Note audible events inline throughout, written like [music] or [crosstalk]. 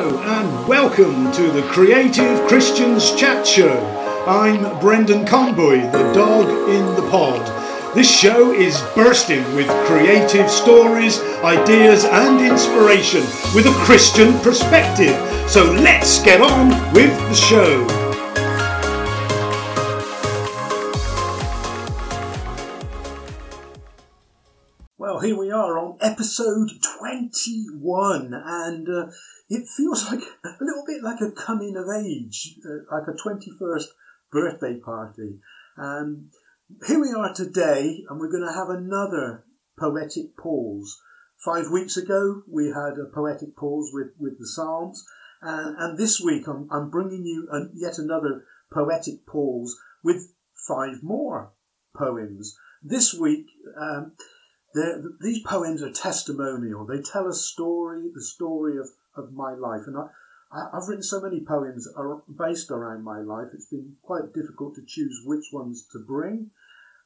Hello and welcome to the Creative Christians Chat Show. I'm Brendan Conboy, the dog in the pod. This show is bursting with creative stories, ideas, and inspiration with a Christian perspective. So let's get on with the show. Well, here we are on episode 21, and uh, it feels like a little bit like a coming of age, uh, like a 21st birthday party. Um, here we are today, and we're going to have another poetic pause. Five weeks ago, we had a poetic pause with, with the Psalms, and, and this week I'm, I'm bringing you an, yet another poetic pause with five more poems. This week, um, these poems are testimonial. They tell a story, the story of, of my life. And I, I've written so many poems based around my life. It's been quite difficult to choose which ones to bring.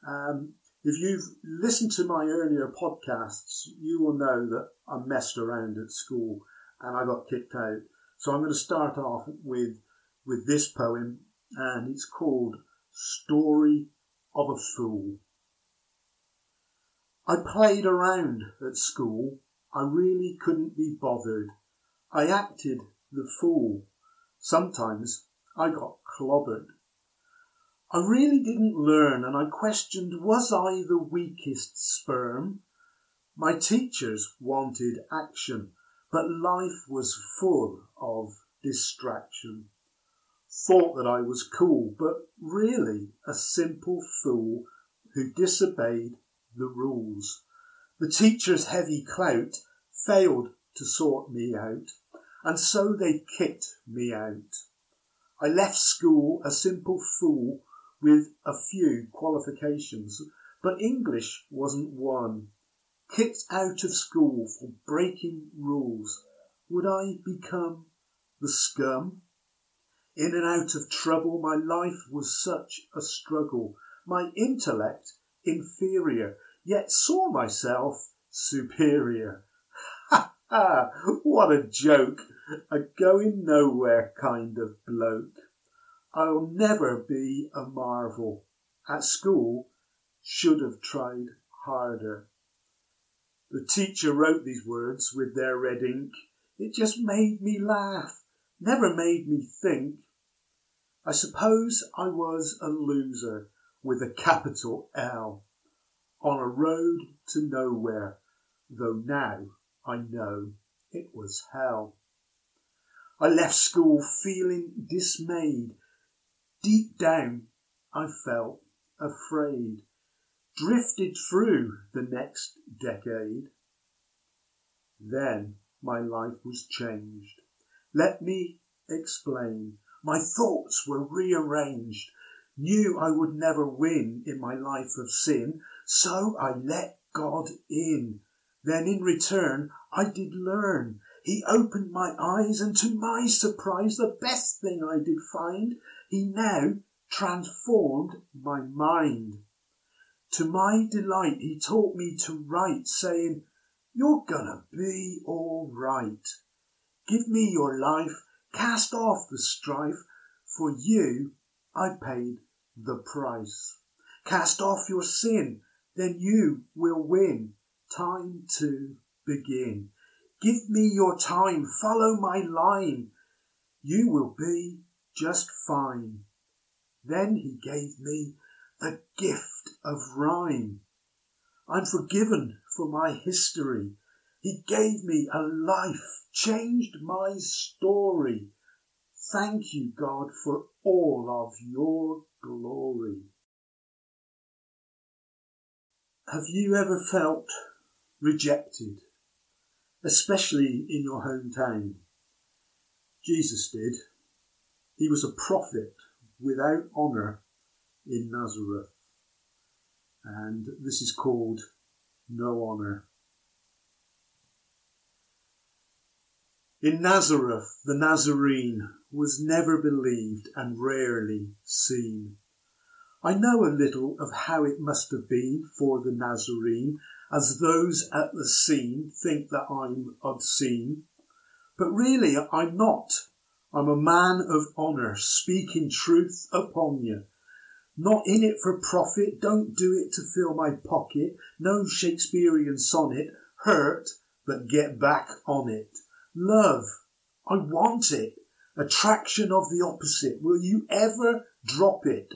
Um, if you've listened to my earlier podcasts, you will know that I messed around at school and I got kicked out. So I'm going to start off with with this poem, and it's called "Story of a Fool." I played around at school. I really couldn't be bothered. I acted the fool. Sometimes I got clobbered. I really didn't learn and I questioned was I the weakest sperm? My teachers wanted action, but life was full of distraction. Thought that I was cool, but really a simple fool who disobeyed the rules. The teacher's heavy clout failed to sort me out and so they kicked me out. I left school a simple fool with a few qualifications, but English wasn't one. Kicked out of school for breaking rules, would I become the scum? In and out of trouble, my life was such a struggle. My intellect inferior, yet saw myself superior. [laughs] Ha ha! What a joke! A going nowhere kind of bloke. I'll never be a marvel. At school, should have tried harder. The teacher wrote these words with their red ink. It just made me laugh, never made me think. I suppose I was a loser with a capital L on a road to nowhere, though now I know it was hell. I left school feeling dismayed. Deep down, I felt afraid. Drifted through the next decade. Then my life was changed. Let me explain. My thoughts were rearranged. Knew I would never win in my life of sin, so I let God in. Then in return, I did learn he opened my eyes, and to my surprise, the best thing I did find, he now transformed my mind. To my delight, he taught me to write, saying, You're gonna be all right. Give me your life, cast off the strife, for you I paid the price. Cast off your sin, then you will win. Time to begin. Give me your time, follow my line. You will be just fine. Then he gave me the gift of rhyme. I'm forgiven for my history. He gave me a life, changed my story. Thank you, God, for all of your glory. Have you ever felt rejected? Especially in your hometown. Jesus did. He was a prophet without honour in Nazareth. And this is called no honour. In Nazareth, the Nazarene was never believed and rarely seen. I know a little of how it must have been for the Nazarene as those at the scene think that I'm obscene. But really, I'm not. I'm a man of honour, speaking truth upon you. Not in it for profit, don't do it to fill my pocket. No Shakespearean sonnet, hurt, but get back on it. Love, I want it. Attraction of the opposite. Will you ever drop it?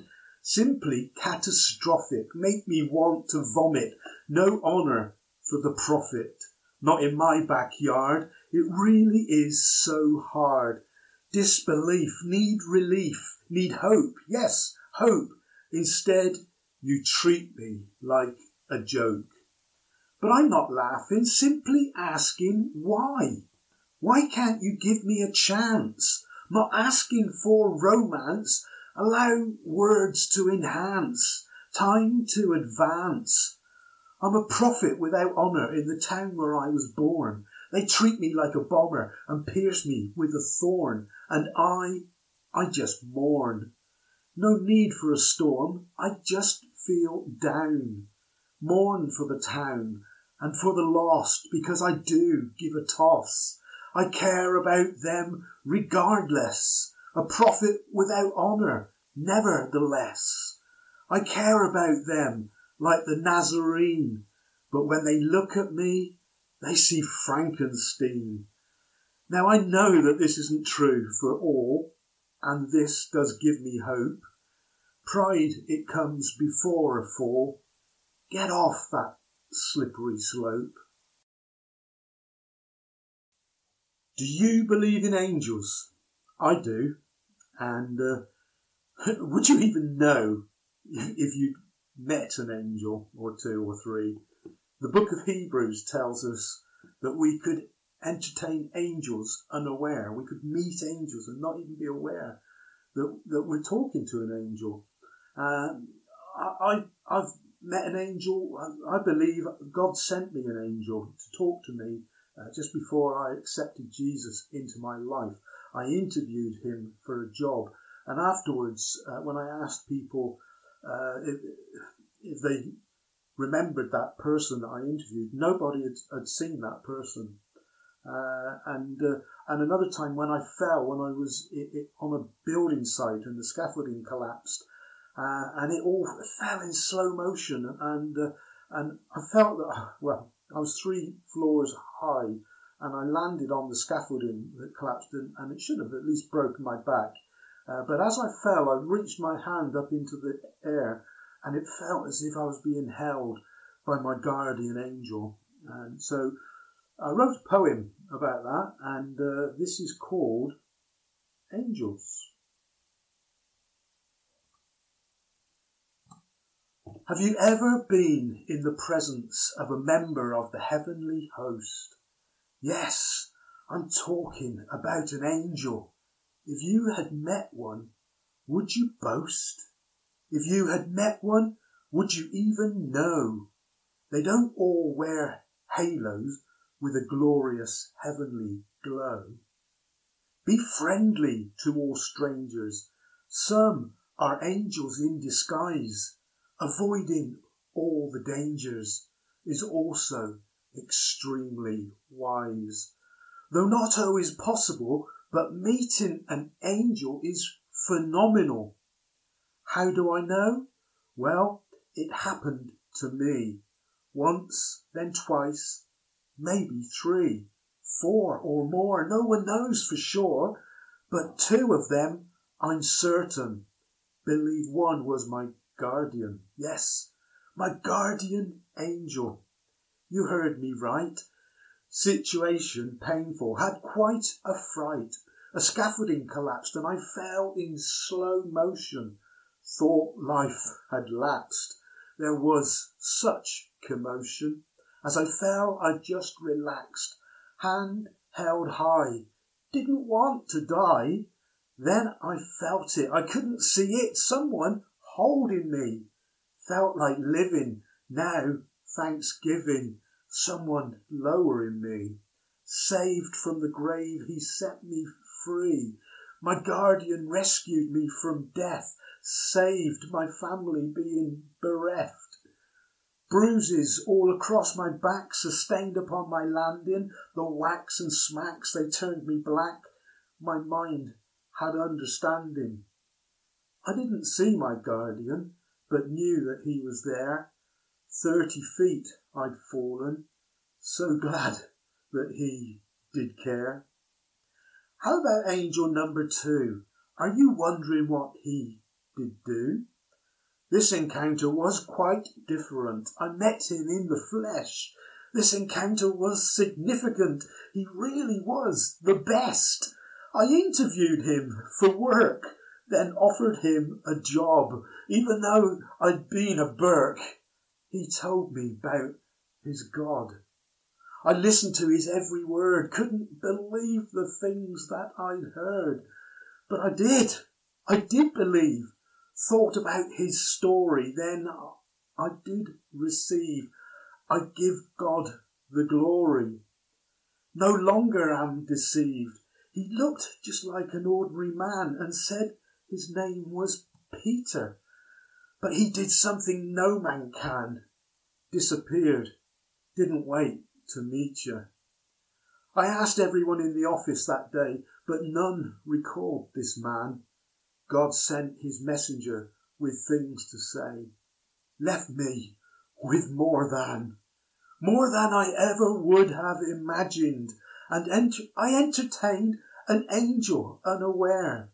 Simply catastrophic. Make me want to vomit. No honour for the prophet. Not in my backyard. It really is so hard. Disbelief, need relief, need hope. Yes, hope. Instead, you treat me like a joke. But I'm not laughing, simply asking why. Why can't you give me a chance? Not asking for romance, allow words to enhance, time to advance. I'm a prophet without honour in the town where I was born. They treat me like a bomber and pierce me with a thorn, and I, I just mourn. No need for a storm, I just feel down. Mourn for the town and for the lost, because I do give a toss. I care about them regardless, a prophet without honour, nevertheless. I care about them like the Nazarene, but when they look at me, they see Frankenstein. Now I know that this isn't true for all, and this does give me hope. Pride, it comes before a fall. Get off that slippery slope. Do you believe in angels? I do. And uh, [laughs] would you even know if you met an angel or two or three? The book of Hebrews tells us that we could entertain angels unaware. We could meet angels and not even be aware that, that we're talking to an angel. Uh, I, I've met an angel. I, I, believe God sent me an angel to talk to me uh, just before I accepted Jesus into my life. I interviewed him for a job. And afterwards, uh, when I asked people uh, if, if they remembered that person that I interviewed. Nobody had, had seen that person. Uh, and uh, and another time when I fell, when I was it, it, on a building site and the scaffolding collapsed, uh, and it all fell in slow motion, and uh, and I felt that [laughs] well, I was three floors high, and I landed on the scaffolding that collapsed, and, and it should have at least broken my back. Uh, but as I fell, I reached my hand up into the air and it felt as if I was being held by my guardian angel. And so I wrote a poem about that, and uh, this is called Angels. Have you ever been in the presence of a member of the heavenly host? Yes, I'm talking about an angel. If you had met one, would you boast? If you had met one, would you even know? They don't all wear halos with a glorious heavenly glow. Be friendly to all strangers. Some are angels in disguise. Avoiding all the dangers is also extremely wise. Though not always possible, but meeting an angel is phenomenal. How do I know? Well, it happened to me. Once, then twice, maybe three, four or more. No one knows for sure, but two of them I'm certain. Believe one was my guardian. Yes, my guardian angel. You heard me right. Situation painful. Had quite a fright. A scaffolding collapsed and I fell in slow motion thought life had lapsed. There was such commotion. As I fell, I just relaxed, hand held high. Didn't want to die. Then I felt it. I couldn't see it. Someone holding me. Felt like living. Now, thanksgiving. Someone lower in me. Saved from the grave, he set me free. My guardian rescued me from death saved my family being bereft. Bruises all across my back, sustained upon my landing, the whacks and smacks, they turned me black. My mind had understanding. I didn't see my guardian, but knew that he was there. Thirty feet I'd fallen, so glad that he did care. How about angel number two? Are you wondering what he did do? This encounter was quite different. I met him in the flesh. This encounter was significant. He really was the best. I interviewed him for work, then offered him a job, even though I'd been a Burke. He told me about his God. I listened to his every word, couldn't believe the things that I'd heard. But I did. I did believe. Thought about his story, then I did receive. I give God the glory. No longer am deceived. He looked just like an ordinary man and said his name was Peter. But he did something no man can. Disappeared. Didn't wait to meet you. I asked everyone in the office that day, but none recalled this man. God sent his messenger with things to say, left me with more than, more than I ever would have imagined, and enter- I entertained an angel unaware,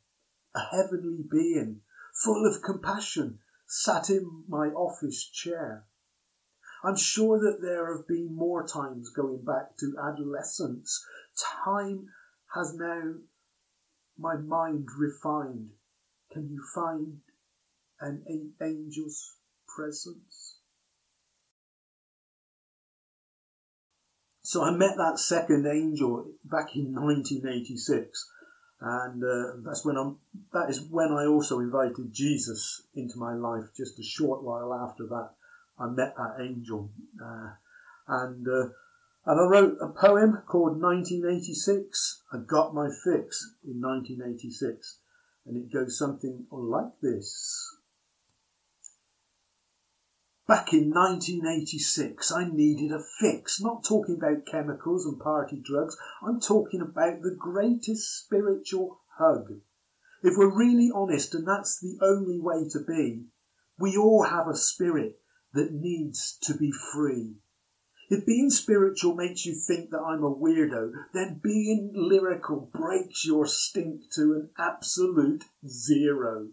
a heavenly being, full of compassion, sat in my office chair. I'm sure that there have been more times going back to adolescence. Time has now my mind refined. Can you find an angel's presence? So I met that second angel back in 1986, and uh, that's when I'm. That is when I also invited Jesus into my life. Just a short while after that, I met that angel, uh, and uh, and I wrote a poem called 1986. I got my fix in 1986, and it goes something like this. Back in 1986, I needed a fix. Not talking about chemicals and party drugs. I'm talking about the greatest spiritual hug. If we're really honest, and that's the only way to be, we all have a spirit that needs to be free. If being spiritual makes you think that I'm a weirdo, then being lyrical breaks your stink to an absolute zero.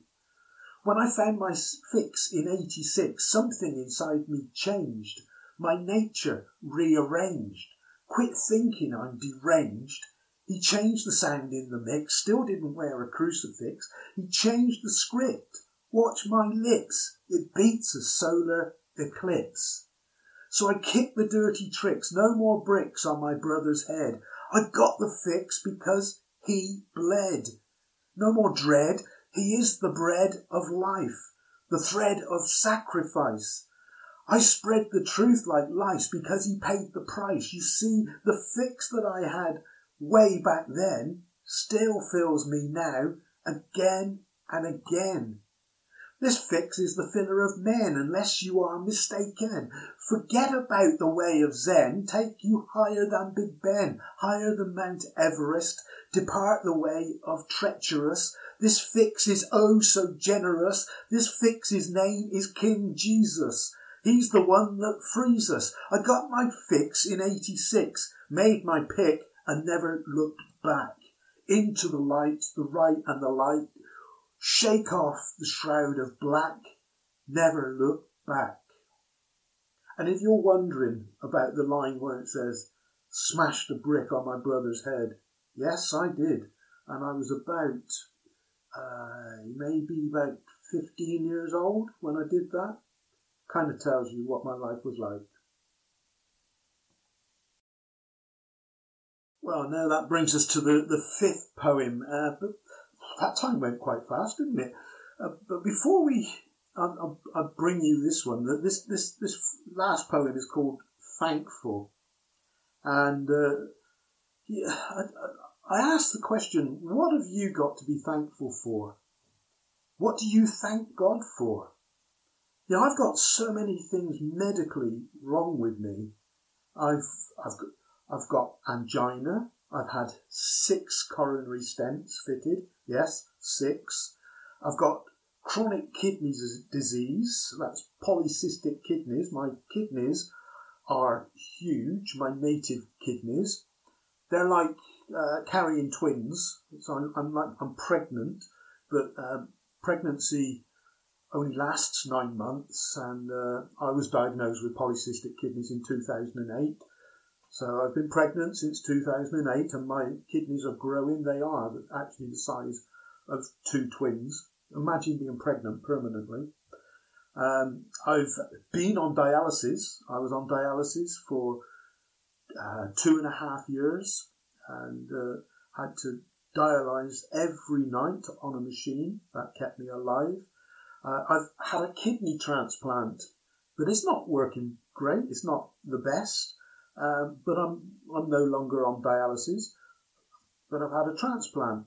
When I found my fix in 86, something inside me changed. My nature rearranged. Quit thinking I'm deranged. He changed the sound in the mix, still didn't wear a crucifix. He changed the script. Watch my lips. It beats a solar eclipse. So I kicked the dirty tricks, no more bricks on my brother's head. I got the fix because he bled. No more dread, he is the bread of life, the thread of sacrifice. I spread the truth like lice because he paid the price. You see, the fix that I had way back then still fills me now again and again. This fix is the filler of men, unless you are mistaken. Forget about the way of Zen, take you higher than Big Ben, higher than Mount Everest, depart the way of treacherous. This fix is oh so generous, this fix fix's name is King Jesus. He's the one that frees us. I got my fix in 86, made my pick and never looked back. Into the light, the right and the light, Shake off the shroud of black, never look back. And if you're wondering about the line where it says, smashed a brick on my brother's head, yes, I did. And I was about, uh, maybe about 15 years old when I did that. Kind of tells you what my life was like. Well, now that brings us to the, the fifth poem. Uh, but that time went quite fast, didn't it? Uh, but before we, I, I, bring you this one. This this this last poem is called "Thankful," and uh, yeah, I, I asked the question: What have you got to be thankful for? What do you thank God for? You know, I've got so many things medically wrong with me. I've, I've, I've got angina. I've had six coronary stents fitted. Yes, six. I've got chronic kidney disease. That's polycystic kidneys. My kidneys are huge, my native kidneys. They're like uh, carrying twins. So I'm, I'm, like, I'm pregnant, but um, pregnancy only lasts nine months, and uh, I was diagnosed with polycystic kidneys in 2008. So I've been pregnant since 2008, and my kidneys are growing. They are actually the size of two twins. Imagine being pregnant permanently. Um, I've been on dialysis. I was on dialysis for uh, two and a half years and uh, had to dialyze every night on a machine that kept me alive. Uh, I've had a kidney transplant, but it's not working great. It's not the best, um, but I'm I'm no longer on dialysis. But I've had a transplant.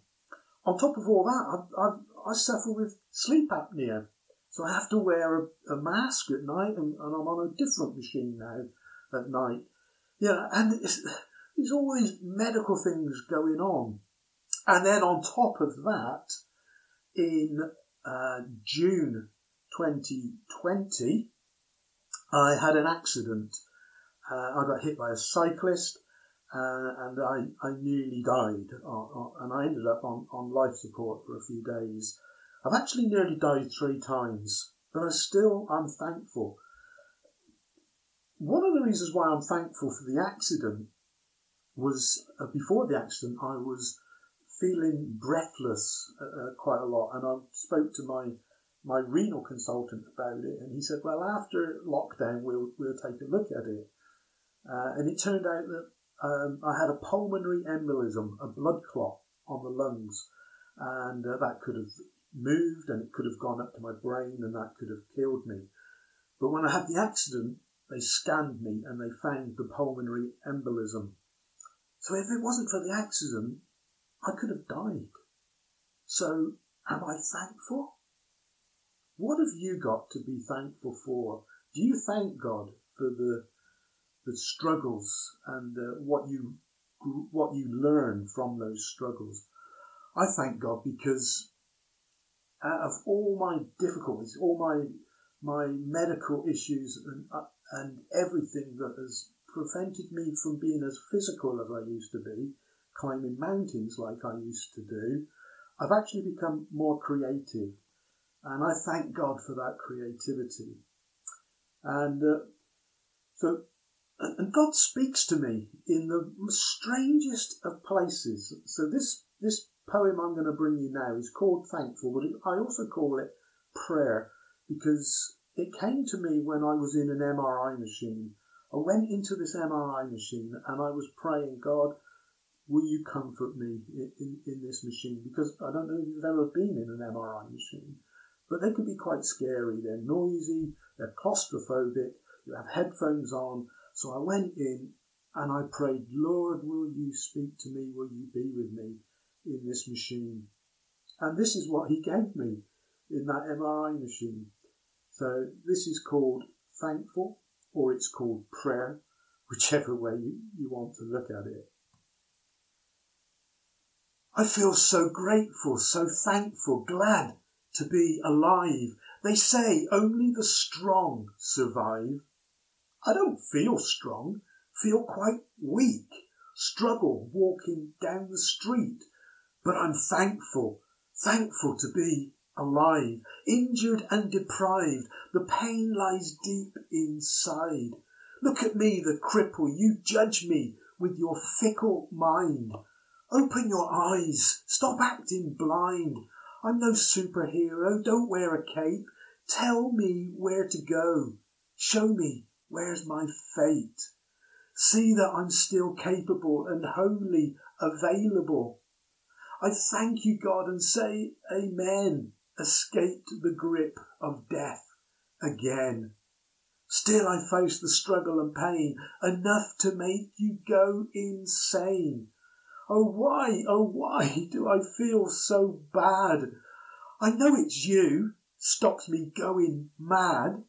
On top of all that, I've, I've, I suffer with sleep apnea. So I have to wear a, a mask at night, and, and, I'm on a different machine now at night. Yeah, and there's all these medical things going on. And then on top of that, in uh, June 2020, I had an accident. Uh, I got hit by a cyclist uh, and I, I nearly died. and I ended up on, on life support for a few days. I've actually nearly died three times, but I still I'm thankful. One of the reasons why I'm thankful for the accident was uh, before the accident I was feeling breathless uh, uh, quite a lot, and I spoke to my my renal consultant about it, and he said, "Well, after lockdown, we'll we'll take a look at it." Uh, and it turned out that um, I had a pulmonary embolism, a blood clot on the lungs, and uh, that could have moved and it could have gone up to my brain and that could have killed me. But when I had the accident, they scanned me and they found the pulmonary embolism. So if it wasn't for the accident, I could have died. So am I thankful? What have you got to be thankful for? Do you thank God for the the struggles and uh, what you what you learn from those struggles? I thank God because out of all my difficulties, all my my medical issues and uh, and everything that has prevented me from being as physical as I used to be, climbing mountains like I used to do, I've actually become more creative, and I thank God for that creativity. And uh, so, and God speaks to me in the strangest of places. So this this poem I'm going to bring you now is called Thankful, but I also call it Prayer because it came to me when I was in an MRI machine. I went into this MRI machine and I was praying, God, will you comfort me in, in, in, this machine? Because I don't know if you've ever been in an MRI machine, but they can be quite scary. They're noisy, they're claustrophobic, you have headphones on. So I went in and I prayed, Lord, will you speak to me? Will you be with me? in this machine. And this is what he gave me in that MRI machine. So this is called thankful or it's called prayer, [laughs] whichever way you, you want to look at it. I feel so grateful, so thankful, glad to be alive. They say only the strong survive. I don't feel strong, feel quite weak, struggle walking down the street, but I'm thankful, thankful to be alive, injured and deprived. The pain lies deep inside. Look at me, the cripple. You judge me with your fickle mind. Open your eyes. Stop acting blind. I'm no superhero. Don't wear a cape. Tell me where to go. Show me where's my fate. See that I'm still capable and wholly available. I thank you, God, and say Amen. Escaped the grip of death again. Still I face the struggle and pain, enough to make you go insane. Oh, why, oh, why do I feel so bad? I know it's you, stops me going mad.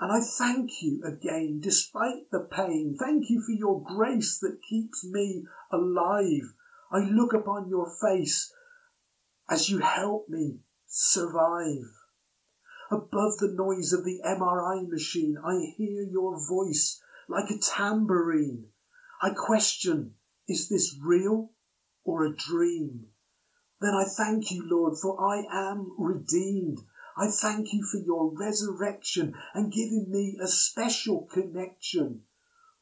And I thank you again, despite the pain. Thank you for your grace that keeps me alive. I look upon your face as you help me survive. Above the noise of the MRI machine, I hear your voice like a tambourine. I question, is this real or a dream? Then I thank you, Lord, for I am redeemed. I thank you for your resurrection and giving me a special connection.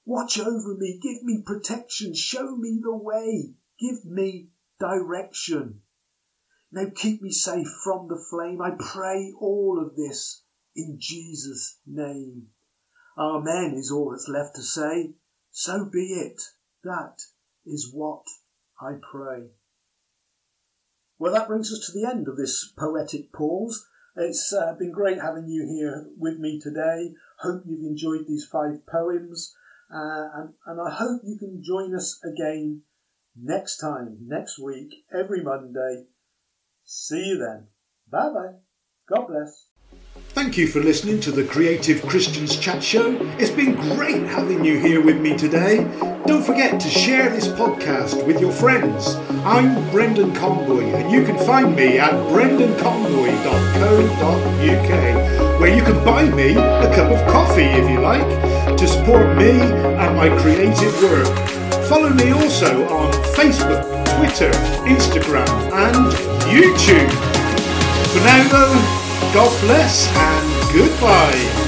Watch over me, give me protection, show me the way, give me direction. Now keep me safe from the flame. I pray all of this in Jesus' name. Amen is all that's left to say. So be it. That is what I pray. Well, that brings us to the end of this poetic pause. It's uh, been great having you here with me today. Hope you've enjoyed these five poems, uh, and, and I hope you can join us again next time, next week, every Monday. See you then. Bye bye. God bless. Thank you for listening to the Creative Christians Chat Show. It's been great having you here with me today. Don't forget to share this podcast with your friends. I'm Brendan Conboy, and you can find me at brendanconboy.co.uk, where you can buy me a cup of coffee if you like to support me and my creative work. Follow me also on Facebook, Twitter, Instagram, and YouTube. For now, though, God bless and goodbye.